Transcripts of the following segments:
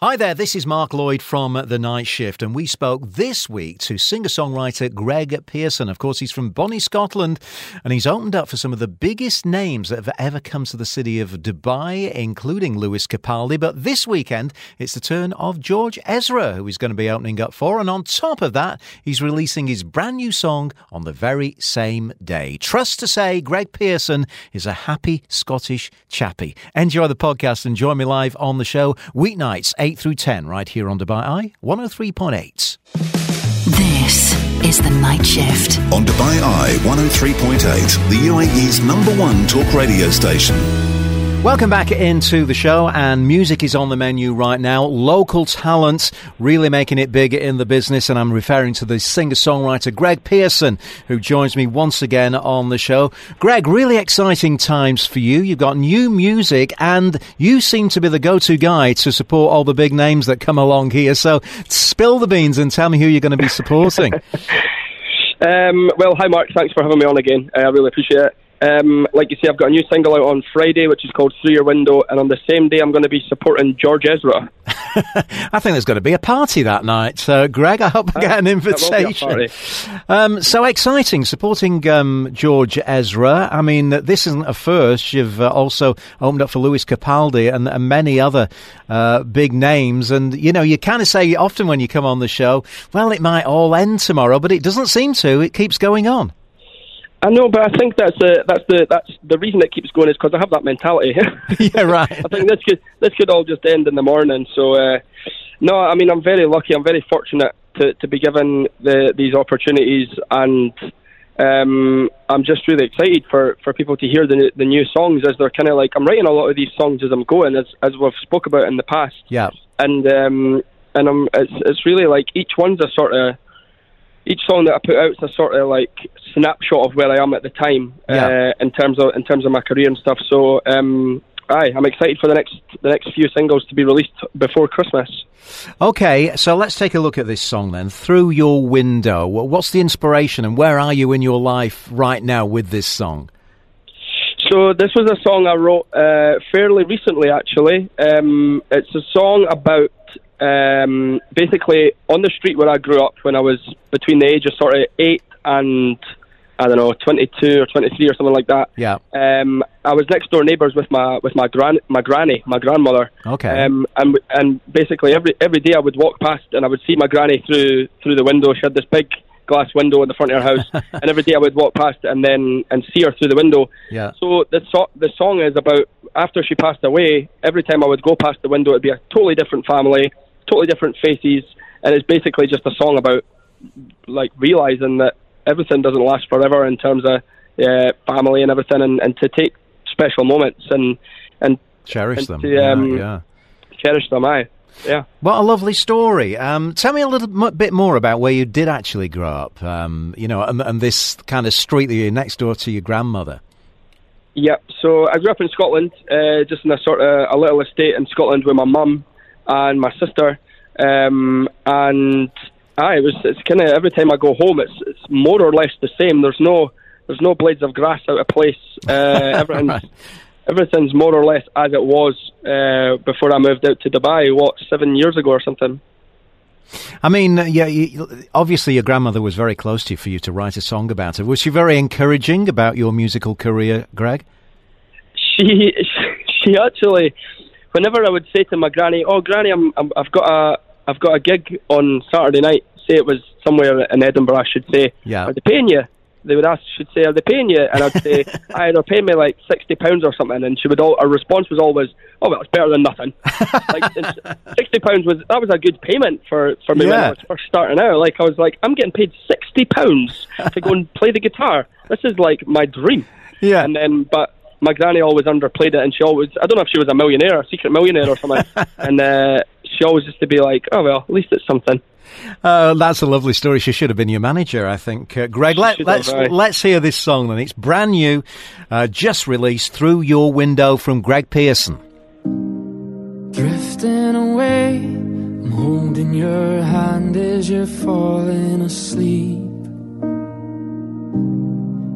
Hi there, this is Mark Lloyd from The Night Shift, and we spoke this week to singer songwriter Greg Pearson. Of course, he's from Bonnie, Scotland, and he's opened up for some of the biggest names that have ever come to the city of Dubai, including Lewis Capaldi. But this weekend, it's the turn of George Ezra, who he's going to be opening up for. And on top of that, he's releasing his brand new song on the very same day. Trust to say, Greg Pearson is a happy Scottish chappie. Enjoy the podcast and join me live on the show weeknights, 8 through 10, right here on Dubai Eye 103.8. This is The Night Shift. On Dubai Eye 103.8, the UAE's number one talk radio station. Welcome back into the show, and music is on the menu right now. Local talent really making it big in the business, and I'm referring to the singer songwriter Greg Pearson, who joins me once again on the show. Greg, really exciting times for you. You've got new music, and you seem to be the go to guy to support all the big names that come along here. So spill the beans and tell me who you're going to be supporting. um, well, hi, Mark. Thanks for having me on again. I really appreciate it. Um, like you say, I've got a new single out on Friday, which is called Through Your Window, and on the same day, I'm going to be supporting George Ezra. I think there's going to be a party that night. Uh, Greg, I hope I get an invitation. Um, so exciting, supporting um, George Ezra. I mean, this isn't a first. You've uh, also opened up for Lewis Capaldi and, and many other uh, big names. And, you know, you kind of say often when you come on the show, well, it might all end tomorrow, but it doesn't seem to. It keeps going on. I know, but I think that's the that's the that's the reason it keeps going is because I have that mentality. yeah, right. I think this could this could all just end in the morning. So, uh, no, I mean I'm very lucky. I'm very fortunate to, to be given the, these opportunities, and um, I'm just really excited for, for people to hear the the new songs as they're kind of like I'm writing a lot of these songs as I'm going, as as we've spoke about in the past. Yeah, and um, and I'm it's it's really like each one's a sort of each song that I put out is a sort of like snapshot of where I am at the time yeah. uh, in terms of in terms of my career and stuff. So, um, aye, I'm excited for the next the next few singles to be released before Christmas. Okay, so let's take a look at this song then. Through Your Window. What's the inspiration and where are you in your life right now with this song? So this was a song I wrote uh, fairly recently, actually. Um, it's a song about um, basically on the street where I grew up when I was between the age of sort of eight and I don't know, twenty two or twenty three or something like that. Yeah. Um, I was next door neighbours with my with my gran my granny, my grandmother. Okay. Um, and and basically every every day I would walk past and I would see my granny through through the window. She had this big glass window in the front of her house, and every day I would walk past and then and see her through the window. Yeah. So the so- the song is about after she passed away. Every time I would go past the window, it'd be a totally different family, totally different faces, and it's basically just a song about like realizing that everything doesn't last forever in terms of uh, family and everything, and, and to take special moments and and cherish and them. To, um, yeah, cherish them. Aye, yeah. What a lovely story. Um, tell me a little m- bit more about where you did actually grow up. Um, you know, and, and this kind of street that you're next door to your grandmother. Yep. So I grew up in Scotland, uh, just in a sort of a little estate in Scotland with my mum and my sister, um, and aye, it was. It's kind of every time I go home, it's it's more or less the same. There's no there's no blades of grass out of place. Uh, everything's Right. everything's more or less as it was uh, before I moved out to Dubai. What seven years ago or something. I mean, uh, yeah, you, obviously your grandmother was very close to you for you to write a song about her. Was she very encouraging about your musical career, Greg? she she actually whenever I would say to my granny, "Oh, granny, I'm, I'm I've got a I've got a gig on Saturday night." Say it was somewhere in Edinburgh. I should say, Yeah. "Are they paying you?" They would ask, "Should say, are they paying you?" And I'd say, "Aye, they're paying me like sixty pounds or something." And she would all her response was always, "Oh, well, it's better than nothing." like sixty pounds was that was a good payment for for me when I was first starting out. Like I was like, I'm getting paid sixty pounds to go and play the guitar. This is like my dream. Yeah. And then, but my granny always underplayed it, and she always, I don't know if she was a millionaire, a secret millionaire or something, and uh, she always used to be like, oh, well, at least it's something. Uh, that's a lovely story. She should have been your manager, I think. Uh, Greg, let, should let's have, let's hear this song then. It's brand new, uh, just released through your window from Greg Pearson. Drifting away, I'm holding your hand as you're falling asleep.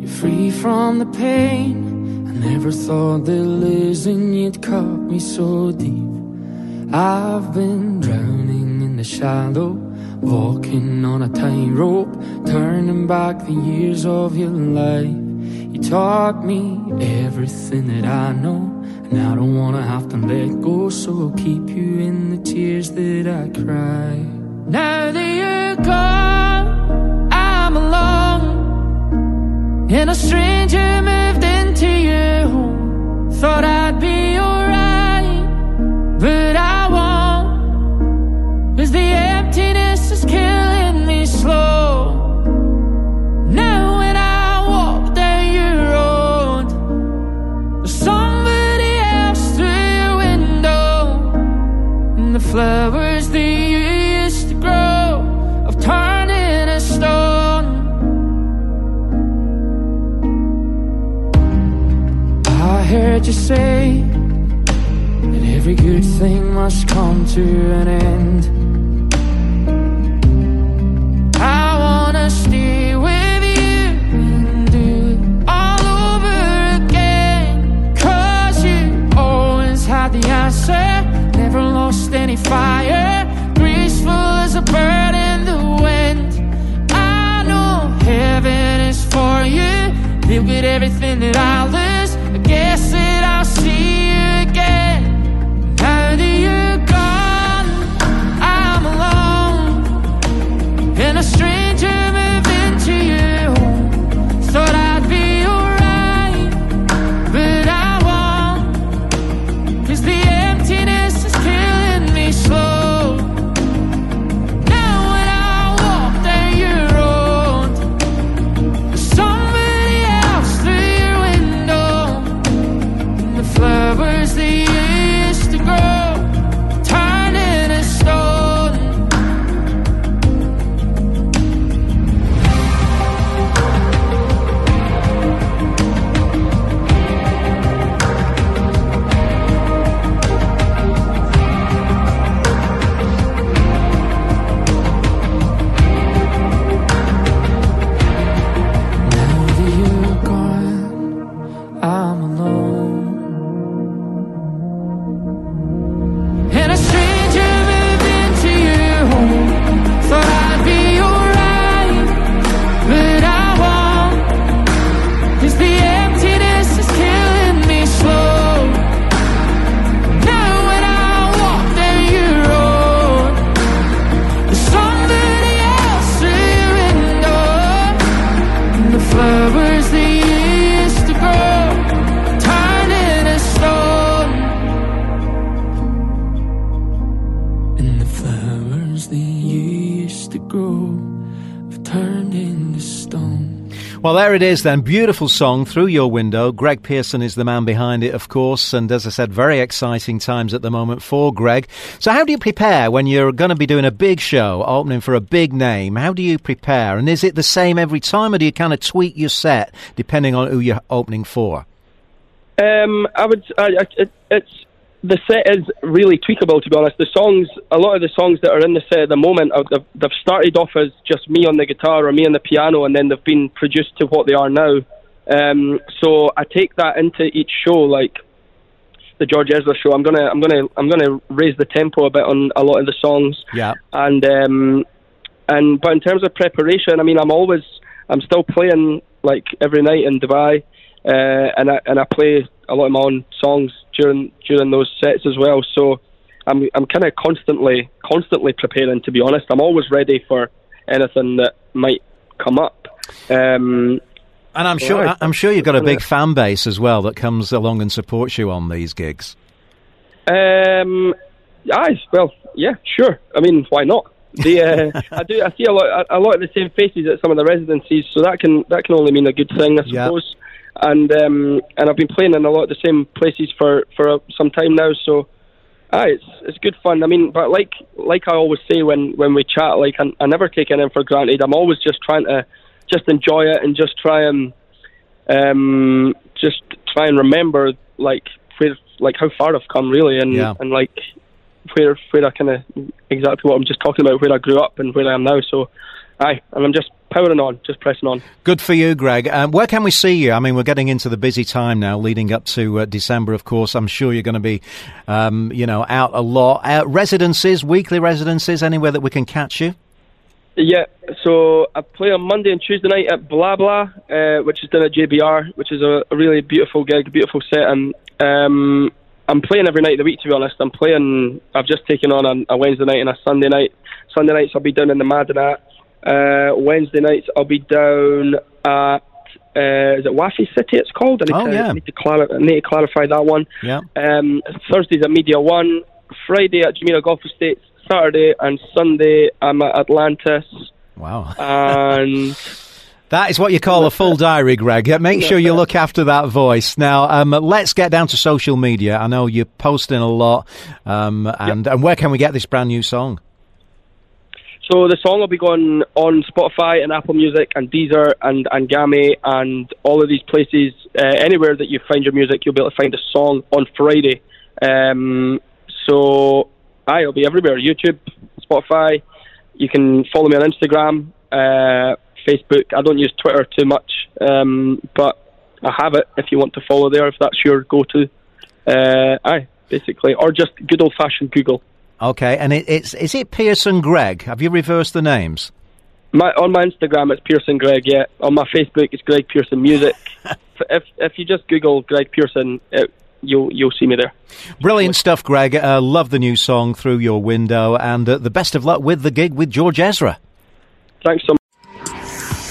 You're free from the pain. Never thought that losing you'd cut me so deep. I've been drowning in the shallow, walking on a tightrope, turning back the years of your life. You taught me everything that I know, and I don't wanna have to let go, so I'll keep you in the tears that I cry. Now that you're gone, I'm alone, and a stranger moved into you. Thought I'd be alright, but heard you say that every good thing must come to an end. I wanna stay with you and do it all over again. Cause you always had the answer, never lost any fire. Graceful as a bird in the wind. I know heaven is for you. At everything that I lose. I guess that Well, there it is then. Beautiful song through your window. Greg Pearson is the man behind it, of course. And as I said, very exciting times at the moment for Greg. So, how do you prepare when you're going to be doing a big show, opening for a big name? How do you prepare? And is it the same every time, or do you kind of tweak your set depending on who you're opening for? Um, I would. I, I, it, it's the set is really tweakable. To be honest, the songs, a lot of the songs that are in the set at the moment, are, they've, they've started off as just me on the guitar or me on the piano, and then they've been produced to what they are now. Um, so I take that into each show, like the George Ezra show. I'm gonna, I'm gonna, I'm gonna raise the tempo a bit on a lot of the songs. Yeah. And um, and but in terms of preparation, I mean, I'm always, I'm still playing like every night in Dubai, uh, and I and I play a lot of my own songs during during those sets as well. So I'm I'm kind of constantly constantly preparing. To be honest, I'm always ready for anything that might come up. Um, And I'm sure, Right. I'm sure you've got a big fan base as well that comes along and supports you on these gigs. Um, aye, well, yeah, sure. I mean, why not? The uh, I do. I see a lot, a, a lot of the same faces at some of the residencies, so that can that can only mean a good thing, I Yeah. And um, and I've been playing in a lot of the same places for for some time now, so aye, it's it's good fun. I mean, but like like I always say when when we chat, like I, I never take anything for granted. I'm always just trying to just enjoy it and just try and um, just try and remember like where like how far I've come really, and Yeah. and like where where I kind of exactly what I'm just talking about, where I grew up and where I am now. So aye, and I'm just powering on, just pressing on. Good for you, Greg. Um, where can we see you? I mean, we're getting into the busy time now, leading up to uh, December. Of course, I'm sure you're going to be, um, you know, out a lot. Uh, residences, weekly residences, anywhere that we can catch you. Yeah, so I play on Monday and Tuesday night at Blah Blah, uh, which is done at JBR, which is a, a really beautiful gig, beautiful set, and um, I'm playing every night of the week. To be honest, I'm playing. I've just taken on a, a Wednesday night and a Sunday night. Sunday nights I'll be down in the Madinat. Uh, Wednesday nights I'll be down at uh, is it Wafi City? It's called. I need, Oh, to, yeah. I need to, clar- need to clarify that one. Yeah. Um, Thursdays at Media One. Friday at Jumeirah Golf Estates. Saturday and Sunday I'm at Atlantis. Wow. And That is what you call a full diary, Greg. Make sure you look after that voice. Now, um, let's get down to social media. I know you're posting a lot. Um, and, and where can we get this brand new song? So the song will be going on Spotify and Apple Music and Deezer and and Anghami and all of these places. Uh, anywhere that you find your music, you'll be able to find a song on Friday. Um, so I will be everywhere: YouTube, Spotify. You can follow me on Instagram, uh, Facebook. I don't use Twitter too much, um, but I have it. If you want to follow there, if that's your go-to, uh, basically, or just good old-fashioned Google. Okay, and it, it's is it Pearson Greg? Have you reversed the names? My on my Instagram it's Pearson Greg. Yeah, on my Facebook it's Greg Pearson Music. if if you just Google Greg Pearson, it, you'll you'll see me there. Brilliant stuff, Greg. Uh, love the new song through your window, and uh, the best of luck with the gig with George Ezra. Thanks so much.